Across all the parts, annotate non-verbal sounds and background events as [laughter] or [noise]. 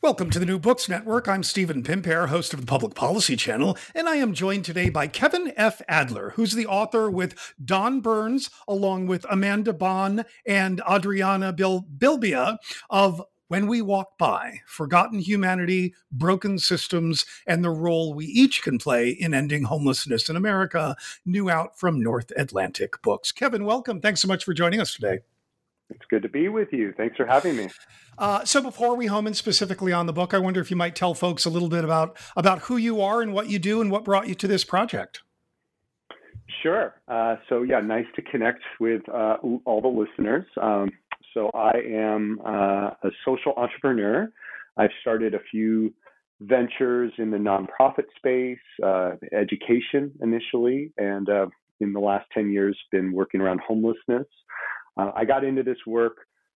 Welcome to the New Books Network. I'm Stephen Pimpare, host of the Public Policy Channel, and I am joined today by Kevin F. Adler, who's the author with Don Burnes, along with Amanda Banh and Adriana Bil- Bilbija of When We Walk By Forgotten Humanity, Broken Systems, and the Role We Each Can Play in Ending Homelessness in America, new out from North Atlantic Books. Kevin, welcome. Thanks so much for joining us today. It's good to be with you. Thanks for having me. Uh, so before we home in specifically on the book, I wonder if you might tell folks a little bit about about who you are and what you do and what brought you to this project. Sure. Uh, so yeah, nice to connect with uh, all the listeners. Um, so I am uh, a social entrepreneur. I've started a few ventures in the nonprofit space, uh, education initially, and uh, in the last ten years, been working around homelessness. I got into this work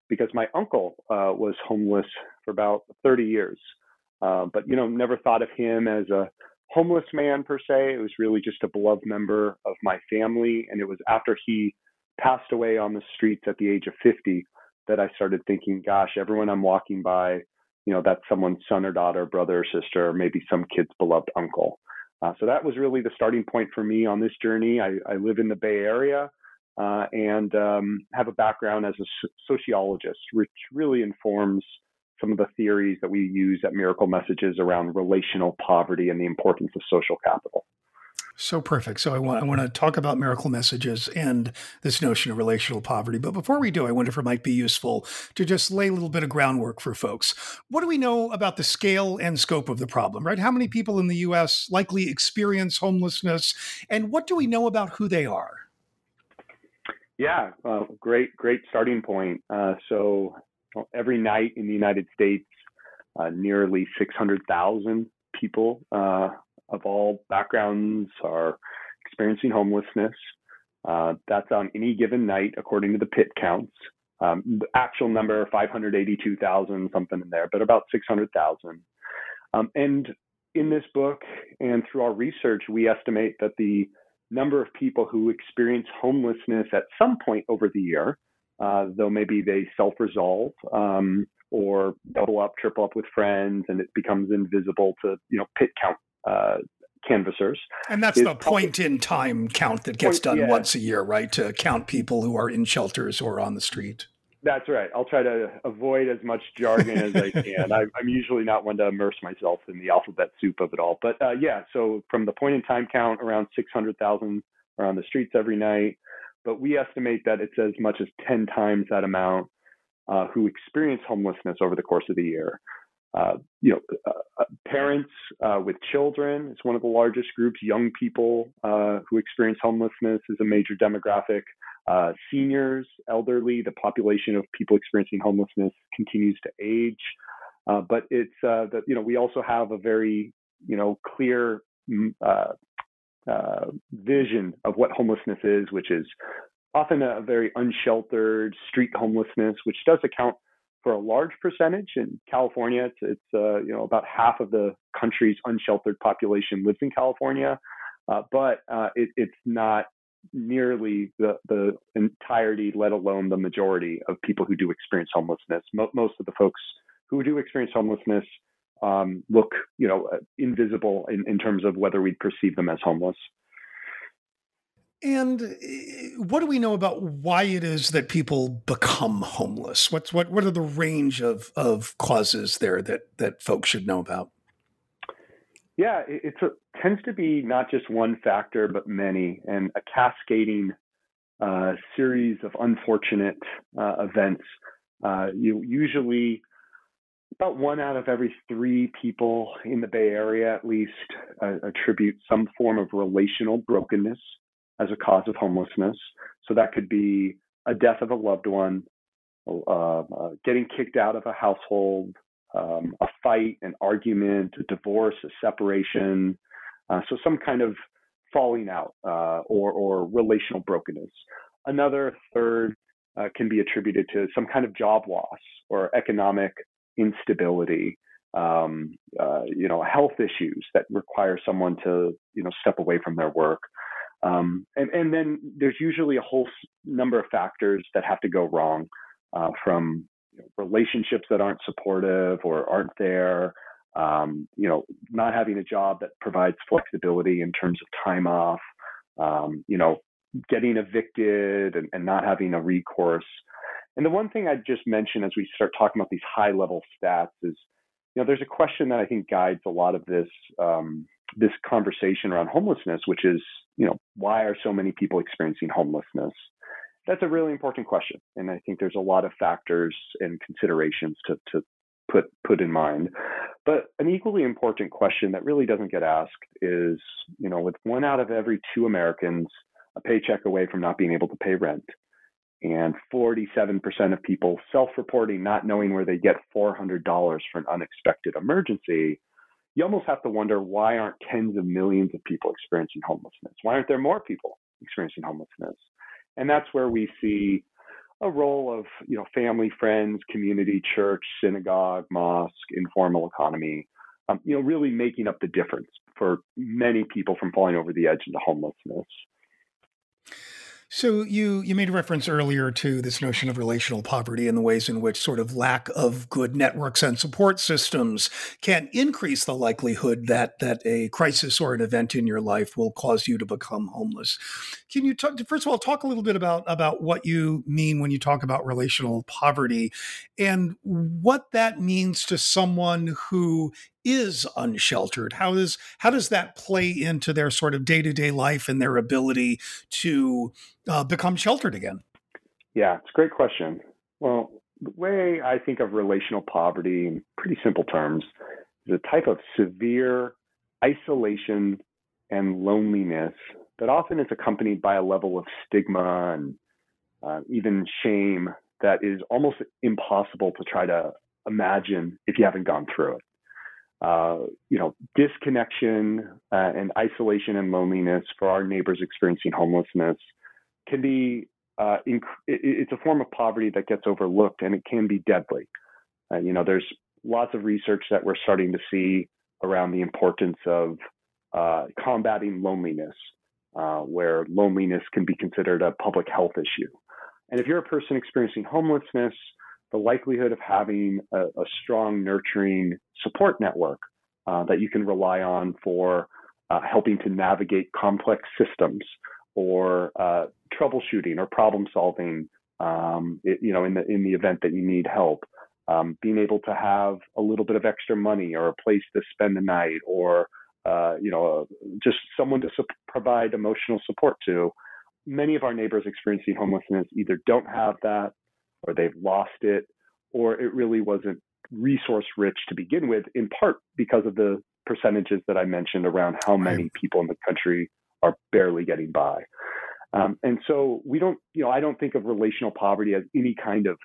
because my uncle uh, was homeless for about 30 years. Uh, but you know, never thought of him as a homeless man per se. It was really just a beloved member of my family, and it was after he passed away on the streets at the age of 50 that I started thinking, gosh, everyone I'm walking by, you know, that's someone's son or daughter, brother or sister, or maybe some kid's beloved uncle. Uh, so that was really the starting point for me on this journey. I, I live in the Bay Area uh, and um, have a background as a sociologist, which really informs some of the theories that we use at Miracle Messages around relational poverty and the importance of social capital. So perfect. So I want I want to talk about miracle messages and this notion of relational poverty. But before we do, I wonder if it might be useful to just lay a little bit of groundwork for folks. What do we know about the scale and scope of the problem? Right? How many people in the U.S. likely experience homelessness, and what do we know about who they are? Yeah, uh, great, great starting point. Uh, so every night in the United States, uh, nearly 600,000 people uh, of all backgrounds are experiencing homelessness. Uh, that's on any given night, according to the pit counts. Um, the actual number, 582,000, something in there, but about 600,000. Um, and in this book and through our research, we estimate that the number of people who experience homelessness at some point over the year, uh, though maybe they self resolve um, or double up, triple up with friends, and it becomes invisible to you know pit count uh, canvassers. And that's the point in time count that gets point, done yeah. once a year, right? To count people who are in shelters or on the street. That's right. I'll try to avoid as much jargon as I can. I, am usually not one to immerse myself in the alphabet soup of it all. But uh, yeah, so from the point in time count, around 600,000 are on the streets every night. But we estimate that it's as much as 10 times that amount uh, who experience homelessness over the course of the year. Uh, you know, uh, uh parents uh, with children is one of the largest groups. Young people who experience homelessness is a major demographic. Uh, seniors, elderly, the population of people experiencing homelessness continues to age. Uh, but it's uh, that you know we also have a very you know clear mm, uh, uh, vision of what homelessness is, which is often a very unsheltered street homelessness, which does account for a large percentage. In California, it's, it's uh, you know about half of the country's unsheltered population lives in California, but it, it's not nearly the, the entirety, let alone the majority of people who do experience homelessness. Mo- most of the folks who do experience homelessness um, look, you know, uh, invisible in, in terms of whether we perceive them as homeless. And uh, what do we know about why it is that people become homeless? What's what what are the range of of causes there that that folks should know about? Yeah, it a, tends to be not just one factor, but many, and a cascading uh, series of unfortunate uh, events. Uh, you usually about one out of every three people in the Bay Area, at least, uh, attribute some form of relational brokenness as a cause of homelessness. So that could be a death of a loved one, uh, uh, getting kicked out of a household, um, a fight, an argument, a divorce, a separation. Uh, so some kind of falling out uh, or, or relational brokenness. Another third uh, can be attributed to some kind of job loss or economic instability, um, uh, you know, health issues that require someone to, you know, step away from their work. Um, and, and then there's usually a whole number of factors that have to go wrong uh, from you know, relationships that aren't supportive or aren't there, um, you know, not having a job that provides flexibility in terms of time off, um, you know, getting evicted and, and, not having a recourse. And the one thing I'd just mention as we start talking about these high level stats is, you know, there's a question that I think guides a lot of this um, this conversation around homelessness, which is, you know, why are so many people experiencing homelessness? That's a really important question, and I think there's a lot of factors and considerations to to put put in mind. But an equally important question that really doesn't get asked is, you know, with one out of every two Americans a paycheck away from not being able to pay rent, and 47% of people self-reporting not knowing where they get $400 for an unexpected emergency, you almost have to wonder why aren't tens of millions of people experiencing homelessness? Why aren't there more people experiencing homelessness? And that's where we see a role of you know family, friends, community, church, synagogue, mosque, informal economy, um, you know, really making up the difference for many people from falling over the edge into homelessness. So you you made reference earlier to this notion of relational poverty and the ways in which sort of lack of good networks and support systems can increase the likelihood that that a crisis or an event in your life will cause you to become homeless. Can you talk, first of all talk a little bit about about what you mean when you talk about relational poverty and what that means to someone who is unsheltered? How does how does that play into their sort of day to day life and their ability to uh, become sheltered again? Yeah, it's a great question. Well, the way I think of relational poverty in pretty simple terms is a type of severe isolation and loneliness that often is accompanied by a level of stigma and uh, even shame that is almost impossible to try to imagine if you haven't gone through it uh, you know, disconnection uh, and isolation and loneliness for our neighbors experiencing homelessness can be, uh, inc- it's a form of poverty that gets overlooked and it can be deadly. Uh, you know, there's lots of research that we're starting to see around the importance of uh, combating loneliness, where loneliness can be considered a public health issue. And if you're a person experiencing homelessness, the likelihood of having a, a strong, nurturing support network uh, that you can rely on for uh, helping to navigate complex systems or uh, troubleshooting or problem solving. Um, it, you know, in the in the event that you need help, um, being able to have a little bit of extra money or a place to spend the night, or uh, you know, just someone to su- provide emotional support to. Many of our neighbors experiencing homelessness either don't have that or they've lost it, or it really wasn't resource rich to begin with, in part because of the percentages that I mentioned around how many people in the country are barely getting by. Um, and so we don't, you know, I don't think of relational poverty as any kind of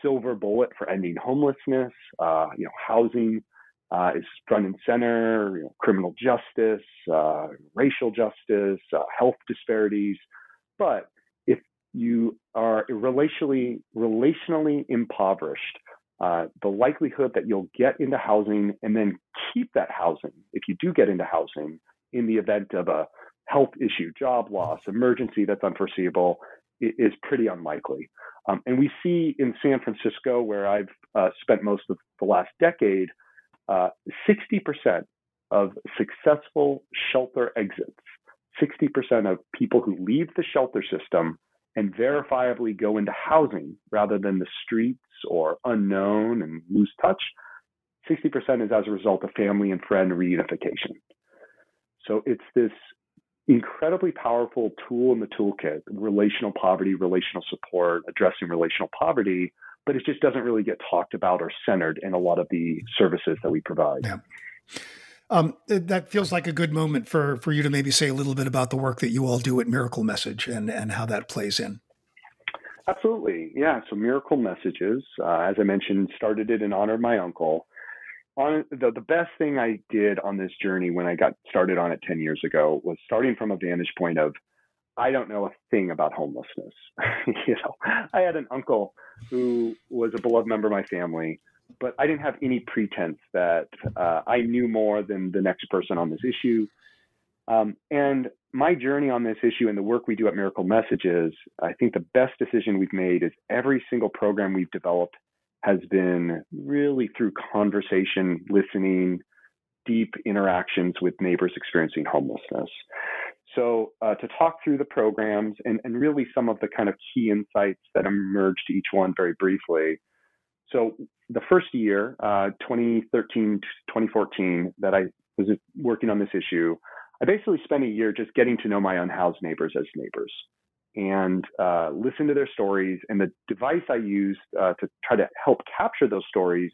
silver bullet for ending homelessness. Uh, you know, housing uh, is front and center. You know, criminal justice, uh, racial justice, uh, health disparities. But you are relationally relationally impoverished, uh, the likelihood that you'll get into housing and then keep that housing, if you do get into housing, in the event of a health issue, job loss, emergency that's unforeseeable, is pretty unlikely. Um, and we see in San Francisco, where I've uh, spent most of the last decade, uh, 60% of successful shelter exits, 60% of people who leave the shelter system and verifiably go into housing rather than the streets or unknown and lose touch, 60% is as a result of family and friend reunification. So it's this incredibly powerful tool in the toolkit relational poverty, relational support, addressing relational poverty, but it just doesn't really get talked about or centered in a lot of the services that we provide. Yeah. Um, that feels like a good moment for for you to maybe say a little bit about the work that you all do at Miracle Message and and how that plays in. Absolutely. Yeah. So Miracle Messages, uh, as I mentioned, started it in honor of my uncle. On the, the best thing I did on this journey when I got started on it 10 years ago was starting from a vantage point of I don't know a thing about homelessness. [laughs] you know, I had an uncle who was a beloved member of my family, but I didn't have any pretense that uh, I knew more than the next person on this issue. Um, and my journey on this issue and the work we do at Miracle Messages, I think the best decision we've made is every single program we've developed has been really through conversation, listening, deep interactions with neighbors experiencing homelessness. So, uh, to talk through the programs and, and really some of the kind of key insights that emerged to each one very briefly. So, the first year, uh, 2013 2014, that I was working on this issue, I basically spent a year just getting to know my unhoused neighbors as neighbors and uh, listen to their stories. And the device I used uh, to try to help capture those stories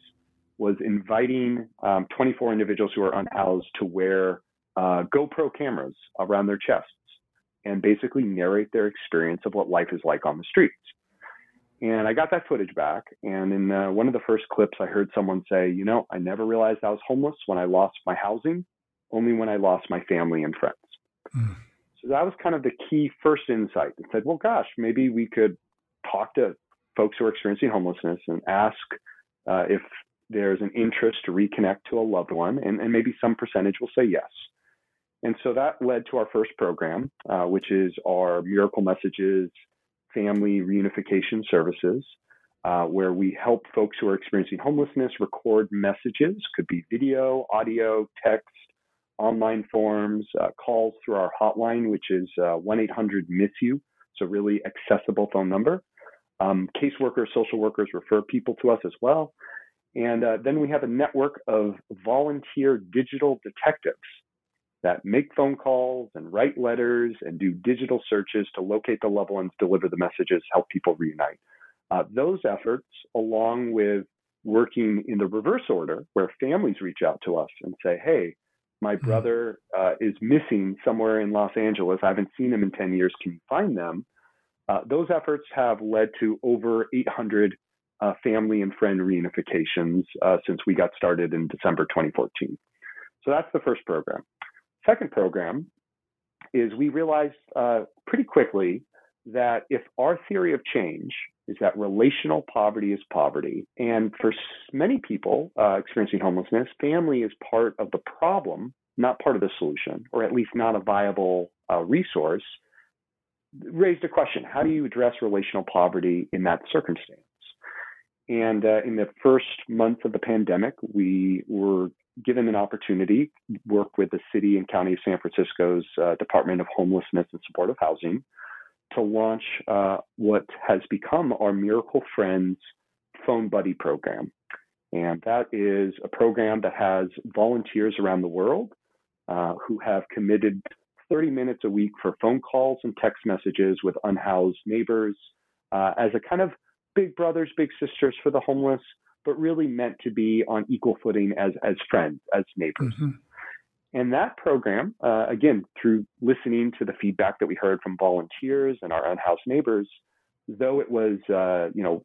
was inviting um, 24 individuals who are unhoused to wear uh, GoPro cameras around their chests and basically narrate their experience of what life is like on the streets. And I got that footage back. And in uh, one of the first clips, I heard someone say, You know, I never realized I was homeless when I lost my housing, only when I lost my family and friends. Mm. So that was kind of the key first insight. And said, Well, gosh, maybe we could talk to folks who are experiencing homelessness and ask uh, if there's an interest to reconnect to a loved one. And, and maybe some percentage will say yes. And so that led to our first program, uh, which is our Miracle Messages Family Reunification Services, uh, where we help folks who are experiencing homelessness record messages, could be video, audio, text, online forms, uh, calls through our hotline, which is uh, 1 800 MISS YOU, so really accessible phone number. Um, caseworkers, social workers refer people to us as well. And uh, then we have a network of volunteer digital detectives that make phone calls and write letters and do digital searches to locate the loved ones, deliver the messages, help people reunite. Uh, those efforts, along with working in the reverse order, where families reach out to us and say, hey, my hmm. brother uh, is missing somewhere in Los Angeles. I haven't seen him in 10 years. Can you find them? Uh, those efforts have led to over 800 uh, family and friend reunifications uh, since we got started in December 2014. So that's the first program. Second program is we realized uh, pretty quickly that if our theory of change is that relational poverty is poverty, and for many people uh, experiencing homelessness, family is part of the problem, not part of the solution, or at least not a viable uh, resource, raised a question how do you address relational poverty in that circumstance? And uh, in the first month of the pandemic, we were given an opportunity, work with the city and county of San Francisco's uh, Department of Homelessness and Supportive Housing to launch uh, what has become our Miracle Friends Phone Buddy program. And that is a program that has volunteers around the world uh, who have committed 30 minutes a week for phone calls and text messages with unhoused neighbors uh, as a kind of big brothers, big sisters for the homeless but really meant to be on equal footing as as friends, as neighbors. Mm-hmm. And that program, uh, again, through listening to the feedback that we heard from volunteers and our unhoused neighbors, though it was, uh, you know,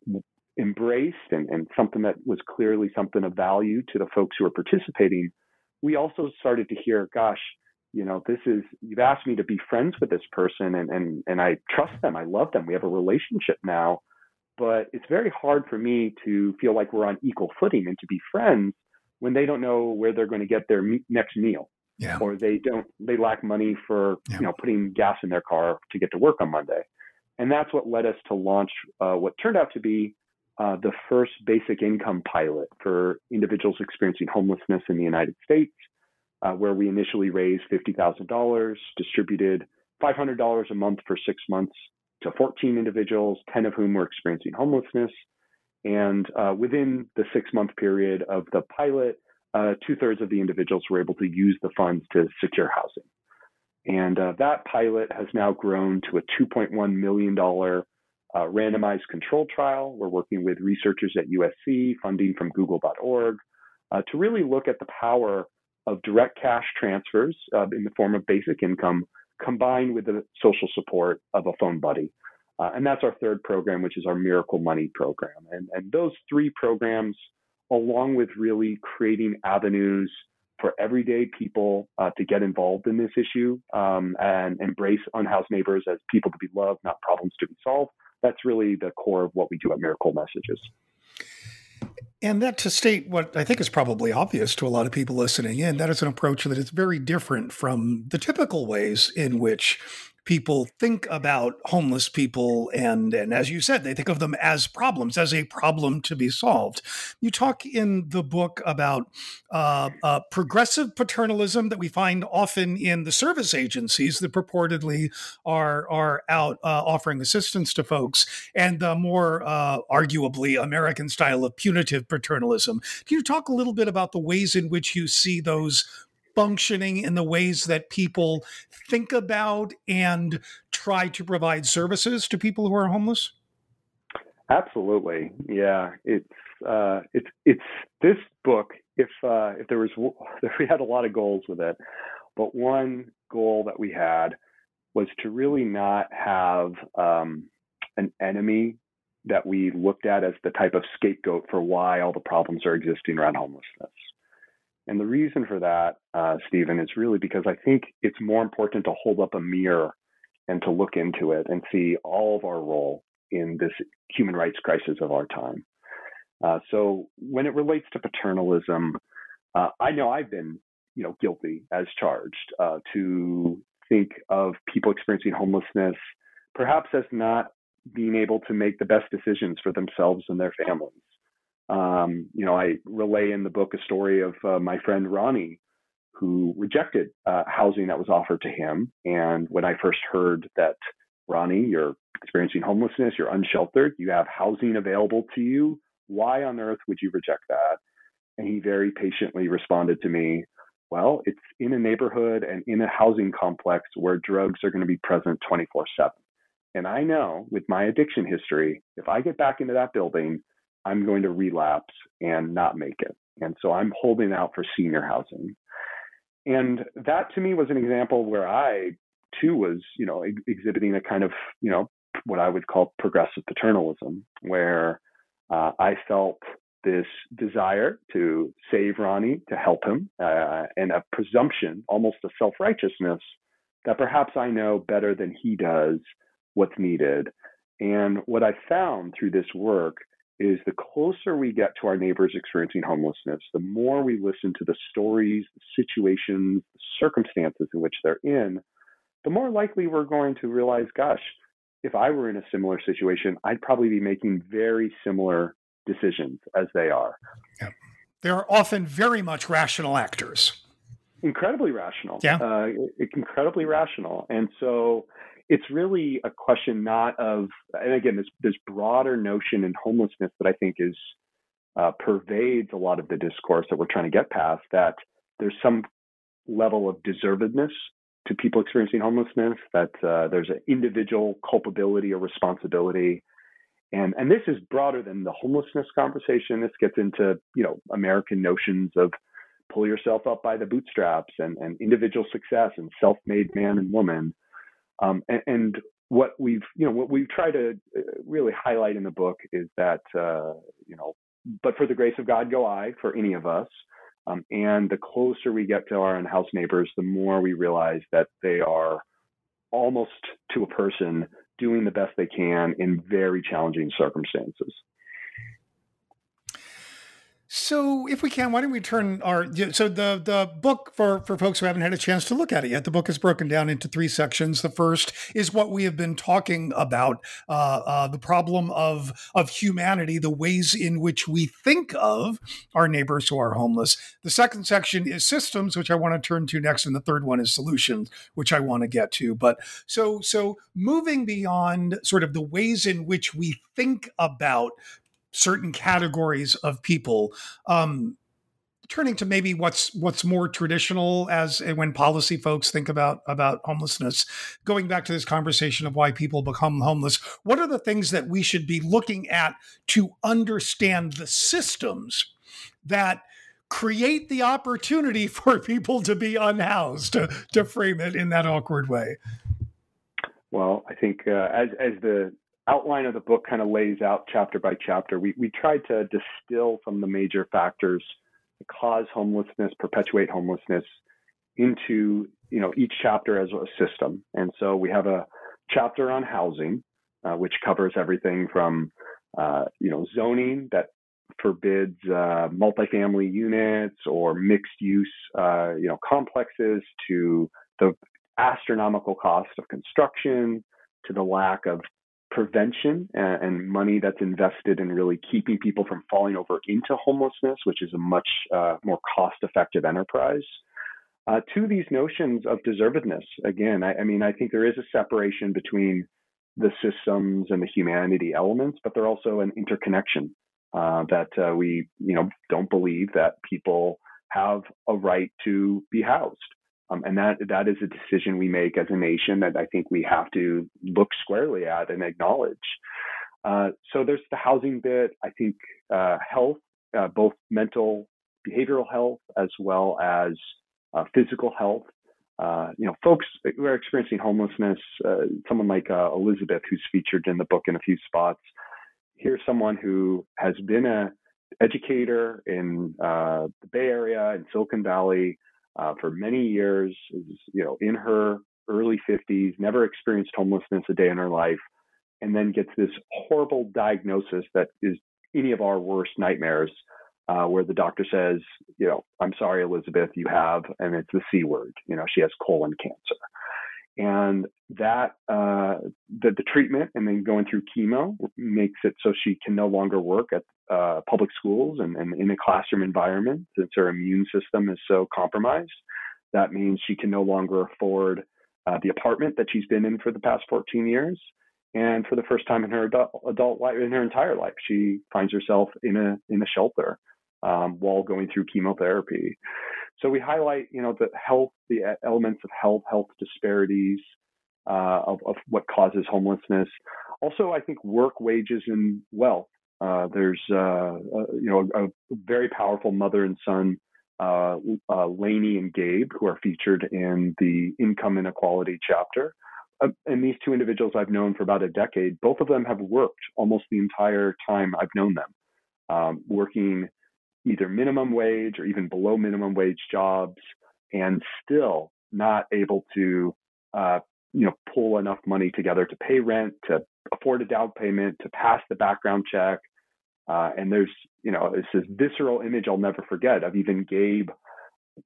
embraced and, and something that was clearly something of value to the folks who were participating, we also started to hear, gosh, you know, this is, you've asked me to be friends with this person and, and, and I trust them. I love them. We have a relationship now but it's very hard for me to feel like we're on equal footing and to be friends when they don't know where they're going to get their me- next meal yeah. or they don't they lack money for yeah. you know putting gas in their car to get to work on monday and that's what led us to launch uh, what turned out to be uh, the first basic income pilot for individuals experiencing homelessness in the united states uh, where we initially raised $50000 distributed $500 a month for six months to 14 individuals, 10 of whom were experiencing homelessness. And uh, within the six month period of the pilot, uh, two thirds of the individuals were able to use the funds to secure housing. And uh, that pilot has now grown to a $2.1 million uh, randomized control trial. We're working with researchers at USC, funding from google.org, uh, to really look at the power of direct cash transfers uh, in the form of basic income combined with the social support of a phone buddy. Uh, and that's our third program, which is our Miracle Money program. And, and those three programs, along with really creating avenues for everyday people uh, to get involved in this issue um, and embrace unhoused neighbors as people to be loved, not problems to be solved, that's really the core of what we do at Miracle Messages. And that to state what I think is probably obvious to a lot of people listening in, that is an approach that is very different from the typical ways in which people think about homeless people and and as you said they think of them as problems as a problem to be solved. You talk in the book about uh, uh, progressive paternalism that we find often in the service agencies that purportedly are are out uh, offering assistance to folks and the more uh, arguably american style of punitive paternalism. Can you talk a little bit about the ways in which you see those functioning in the ways that people think about and try to provide services to people who are homeless? Absolutely, yeah. It's uh, it's it's this book. If uh, if there was [laughs] we had a lot of goals with it, but one goal that we had was to really not have um, an enemy that we looked at as the type of scapegoat for why all the problems are existing around homelessness. And the reason for that, uh, Stephen, is really because I think it's more important to hold up a mirror and to look into it and see all of our role in this human rights crisis of our time. Uh, so when it relates to paternalism, uh, I know I've been, you know, guilty as charged uh, to think of people experiencing homelessness perhaps as not being able to make the best decisions for themselves and their families. Um, you know, I relay in the book a story of uh, my friend Ronnie, who rejected uh, housing that was offered to him. And when I first heard that, Ronnie, you're experiencing homelessness, you're unsheltered, you have housing available to you, why on earth would you reject that? And he very patiently responded to me, well, it's in a neighborhood and in a housing complex where drugs are going to be present 24 7. And I know with my addiction history, if I get back into that building, I'm going to relapse and not make it. And so I'm holding out for senior housing. And that to me was an example where I too was, you know, ex- exhibiting a kind of, you know, what I would call progressive paternalism, where uh, I felt this desire to save Ronnie, to help him, uh, and a presumption, almost a self righteousness, that perhaps I know better than he does what's needed. And what I found through this work is the closer we get to our neighbors experiencing homelessness, the more we listen to the stories, the situations, the circumstances in which they're in, the more likely we're going to realize, gosh, if I were in a similar situation, I'd probably be making very similar decisions as they are. Yeah. They are often very much rational actors. Incredibly rational. Yeah. Uh, incredibly rational. And so it's really a question not of, and again, this this broader notion in homelessness that I think is uh, pervades a lot of the discourse that we're trying to get past. That there's some level of deservedness to people experiencing homelessness. That uh, there's an individual culpability or responsibility. And, and this is broader than the homelessness conversation. This gets into you know American notions of pull yourself up by the bootstraps and, and individual success and self-made man and woman. Um, and, and, what we've, you know, what we've tried to uh, really highlight in the book is that, uh, you know, but for the grace of God go I for any of us. Um, and the closer we get to our unhoused neighbors, the more we realize that they are almost to a person doing the best they can in very challenging circumstances. So, if we can, why don't we turn our so the the book for for folks who haven't had a chance to look at it yet? The book is broken down into three sections. The first is what we have been talking about: uh, uh, the problem of of humanity, the ways in which we think of our neighbors who are homeless. The second section is systems, which I want to turn to next, and the third one is solutions, which I want to get to. But so so moving beyond sort of the ways in which we think about certain categories of people. Um, turning to maybe what's what's more traditional as eh, when policy folks think about about homelessness going back to this conversation of why people become homeless what are the things that we should be looking at to understand the systems that create the opportunity [laughs] for people to be unhoused to, to frame it in that awkward way well i think uh, as as the outline of the book kind of lays out chapter by chapter. We we tried to distill of the major factors that cause homelessness, perpetuate homelessness, into you know each chapter as a system. And so we have a chapter on housing, uh, which covers everything from uh, you know zoning that forbids uh, multifamily units or mixed use uh, you know complexes to the astronomical cost of construction to the lack of prevention and, and, money that's invested in really keeping people from falling over into homelessness, which is a much uh, more cost effective enterprise. Uh, to these notions of deservedness, again, I, I, mean, I think there is a separation between the systems and the humanity elements, but they're also an interconnection uh, that uh, we, you know, don't believe that people have a right to be housed. Um, and that that is a decision we make as a nation that I think we have to look squarely at and acknowledge. Uh, so there's the housing bit. I think uh, health, uh, both mental, behavioral health, as well as uh, physical health. Uh, you know, folks who are experiencing homelessness, uh, someone like Elizabeth, who's featured in the book in a few spots. Here's someone who has been a educator in the Bay Area in Silicon Valley, uh, for many years, you know, in her early 50s, never experienced homelessness a day in her life, and then gets this horrible diagnosis that is any of our worst nightmares, uh, where the doctor says, you know, I'm sorry, Elizabeth, you have, and it's the C word, you know, she has colon cancer. And that, uh, the, the treatment and then going through chemo makes it so she can no longer work at uh, public schools and, and in a classroom environment since her immune system is so compromised. That means she can no longer afford uh, the apartment that she's been in for the past 14 years. And for the first time in her adult, adult life, in her entire life, she finds herself in a in a shelter um, while going through chemotherapy. So we highlight, you know, the health, the elements of health, health disparities, uh, of, of what causes homelessness. Also, I think work, wages, and wealth. Uh, there's, uh, uh, you know, a, a, very powerful mother and son, uh, uh, Lainey and Gabe, who are featured in the income inequality chapter. and these two individuals I've known for about a decade. Both of them have worked almost the entire time I've known them, um, working either minimum wage or even below minimum wage jobs, and still not able to, you know, pull enough money together to pay rent, to afford a down payment, to pass the background check. Uh, and there's, you know, it's this visceral image I'll never forget of even Gabe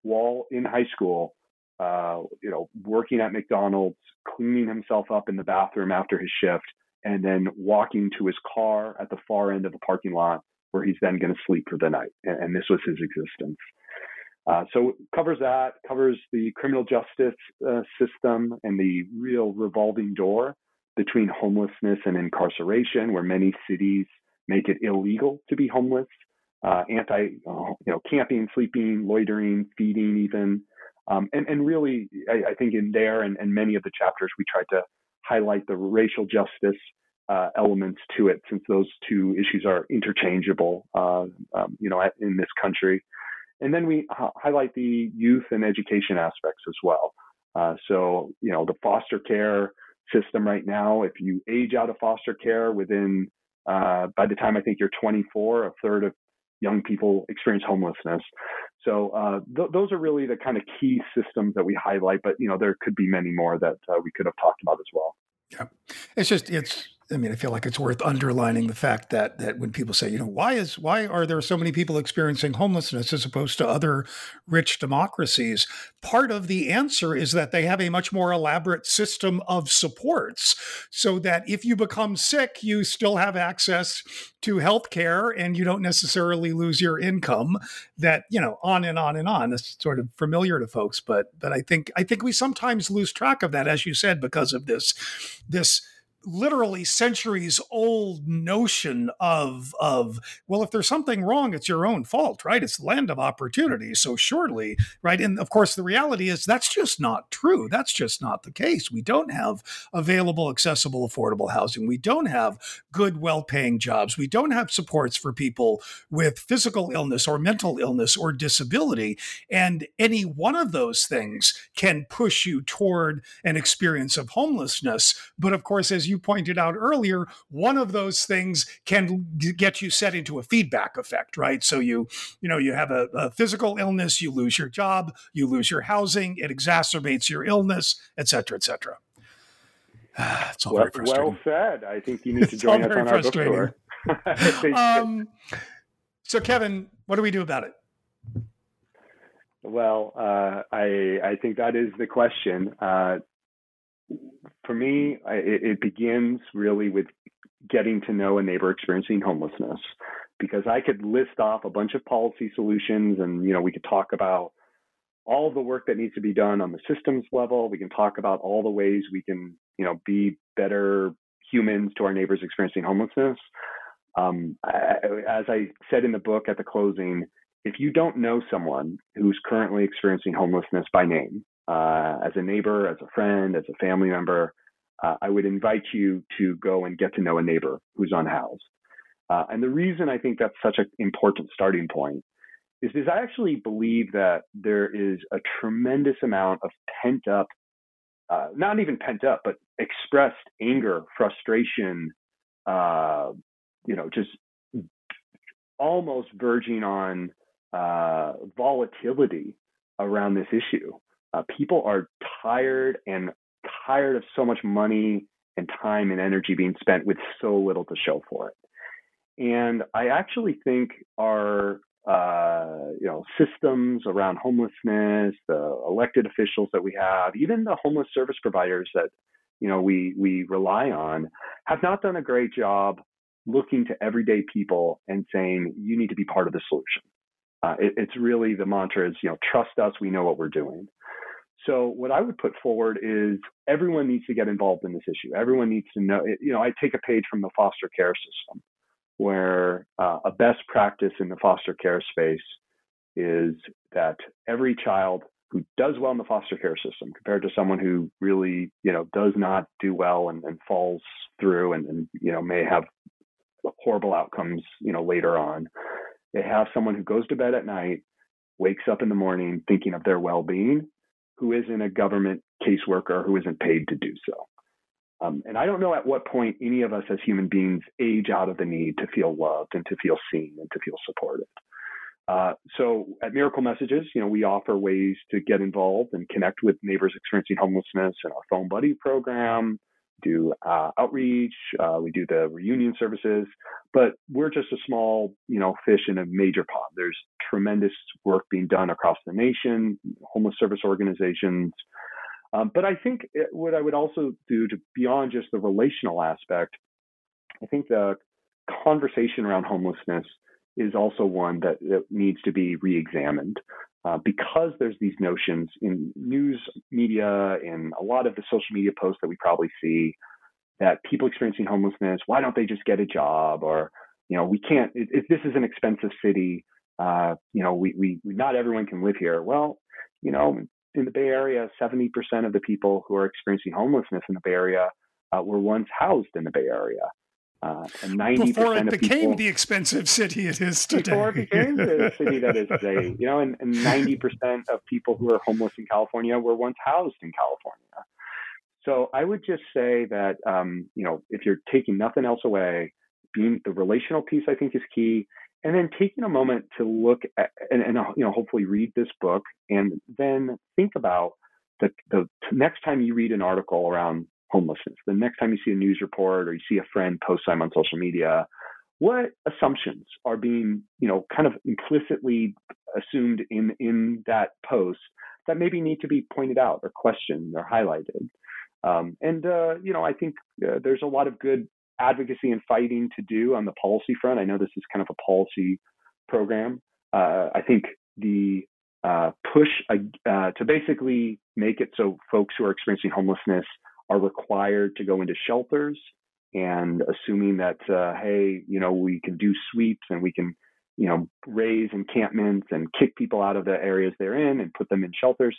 Wall in high school, uh, you know, working at McDonald's, cleaning himself up in the bathroom after his shift, and then walking to his car at the far end of the parking lot where he's then going to sleep for the night. And, and this was his existence. Uh, so covers that, covers the criminal justice uh, system and the real revolving door between homelessness and incarceration, where many cities make it illegal to be homeless, uh, anti, uh, you know, camping, sleeping, loitering, feeding, even. Um, and, and really, I, I, think in there and, and many of the chapters, we tried to highlight the racial justice uh, elements to it, since those two issues are interchangeable, uh, um, you know, in this country. And then we h- highlight the youth and education aspects as well. Uh, so, you know, the foster care system right now, if you age out of foster care within, uh, by the time I think you're 24, a third of young people experience homelessness. So uh, th- those are really the kind of key systems that we highlight. But you know, there could be many more that uh, we could have talked about as well. Yeah, it's just it's I mean, I feel like it's worth underlining the fact that that when people say, you know, why is why are there so many people experiencing homelessness as opposed to other rich democracies? Part of the answer is that they have a much more elaborate system of supports, so that if you become sick, you still have access to health care and you don't necessarily lose your income. That you know, on and on and on. It's sort of familiar to folks, but but I think I think we sometimes lose track of that, as you said, because of this this literally centuries old notion of of well if there's something wrong it's your own fault right? It's the land of opportunity so surely right? And of course the reality is that's just not true. That's just not the case. We don't have available accessible affordable housing. We don't have good well-paying jobs. We don't have supports for people with physical illness or mental illness or disability. And any one of those things can push you toward an experience of homelessness. But of course as as you pointed out earlier, one of those things can get you set into a feedback effect, right? So you, you know, you have a, a physical illness, you lose your job, you lose your housing, it exacerbates your illness, et cetera, et cetera. [sighs] it's all well, very frustrating. Well said. I think you need [laughs] to join us on our bookstore. [laughs] um, so, Kevin, what do we do about it? Well, uh, I I think that is the question. Uh, for me, I, it begins really with getting to know a neighbor experiencing homelessness, because I could list off a bunch of policy solutions, and you know we could talk about all the work that needs to be done on the systems level. We can talk about all the ways we can you know be better humans to our neighbors experiencing homelessness. Um, I, as I said in the book at the closing, if you don't know someone who's currently experiencing homelessness by name, uh, as a neighbor, as a friend, as a family member, uh, I would invite you to go and get to know a neighbor who's unhoused. Uh, and the reason I think that's such an important starting point is because I actually believe that there is a tremendous amount of pent up, uh, not even pent up, but expressed anger, frustration, uh, you know, just almost verging on uh, volatility around this issue. Uh, people are tired and tired of so much money and time and energy being spent with so little to show for it. And I actually think our uh, you know systems around homelessness, the elected officials that we have, even the homeless service providers that you know we we rely on, have not done a great job looking to everyday people and saying you need to be part of the solution. Uh, it, it's really the mantra is, you know, trust us, we know what we're doing. So what I would put forward is everyone needs to get involved in this issue. Everyone needs to know, you know, I take a page from the foster care system where uh, a best practice in the foster care space is that every child who does well in the foster care system compared to someone who really, you know, does not do well and, and falls through and, and, you know, may have horrible outcomes, you know, later on they have someone who goes to bed at night, wakes up in the morning thinking of their well being, who isn't a government caseworker who isn't paid to do so. Um, and I don't know at what point any of us as human beings age out of the need to feel loved and to feel seen and to feel supported. Uh, so at Miracle Messages, you know, we offer ways to get involved and connect with neighbors experiencing homelessness in our Phone Buddy program, do uh, outreach, uh, we do the reunion services, but we're just a small, you know, fish in a major pond. There's tremendous work being done across the nation, homeless service organizations. Um, but I think it, what I would also do to beyond just the relational aspect, I think the conversation around homelessness is also one that, that needs to be re-examined. Uh, because there's these notions in news media and a lot of the social media posts that we probably see that people experiencing homelessness, why don't they just get a job? Or, you know, we can't, this is an expensive city, uh, you know, we, we, not everyone can live here. Well, you know, in the Bay Area, 70% of the people who are experiencing homelessness in the Bay Area uh, were once housed in the Bay Area. Uh, and 90% before it became people, the expensive city it is today. Before it became the [laughs] city that is today, you know, and, and 90% of people who are homeless in California were once housed in California. So I would just say that, um, you know, if you're taking nothing else away, being the relational piece, I think is key. And then taking a moment to look at, and, and you know, hopefully read this book and then think about the, the next time you read an article around homelessness. The next time you see a news report or you see a friend post something on social media, what assumptions are being, you know, kind of implicitly assumed in in that post that maybe need to be pointed out or questioned or highlighted? Um, and uh, you know, I think uh, there's a lot of good advocacy and fighting to do on the policy front. I know this is kind of a policy program. Uh, I think the uh, push uh, to basically make it so folks who are experiencing homelessness are required to go into shelters and assuming that uh, hey you know we can do sweeps and we can you know raze encampments and kick people out of the areas they're in and put them in shelters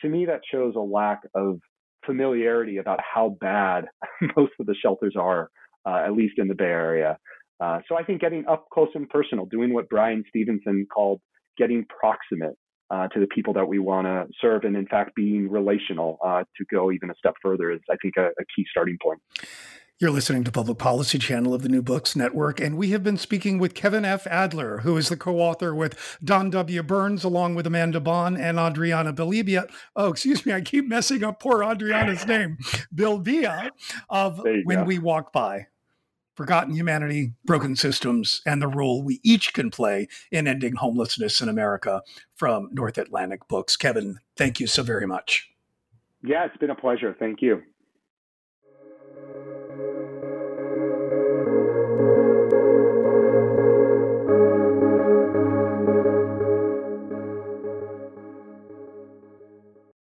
to me that shows a lack of familiarity about how bad [laughs] most of the shelters are uh, at least in the bay area. Uh, so i think getting up close and personal doing what Bryan Stevenson called getting proximate uh, to the people that we want to serve, and in fact, being relational uh, to go even a step further is, I think, a, a key starting point. You're listening to Public Policy Channel of the New Books Network, and we have been speaking with Kevin F. Adler, who is the co-author with Don W. Burnes, along with Amanda Banh and Adriana Bilibia. Oh, excuse me, I keep messing up poor Adriana's [laughs] name. Bilbija of When go. We Walk By. Forgotten Humanity, Broken Systems, and the Role We Each Can Play in Ending Homelessness in America from North Atlantic Books. Kevin, thank you so very much. Yeah, it's been a pleasure. Thank you.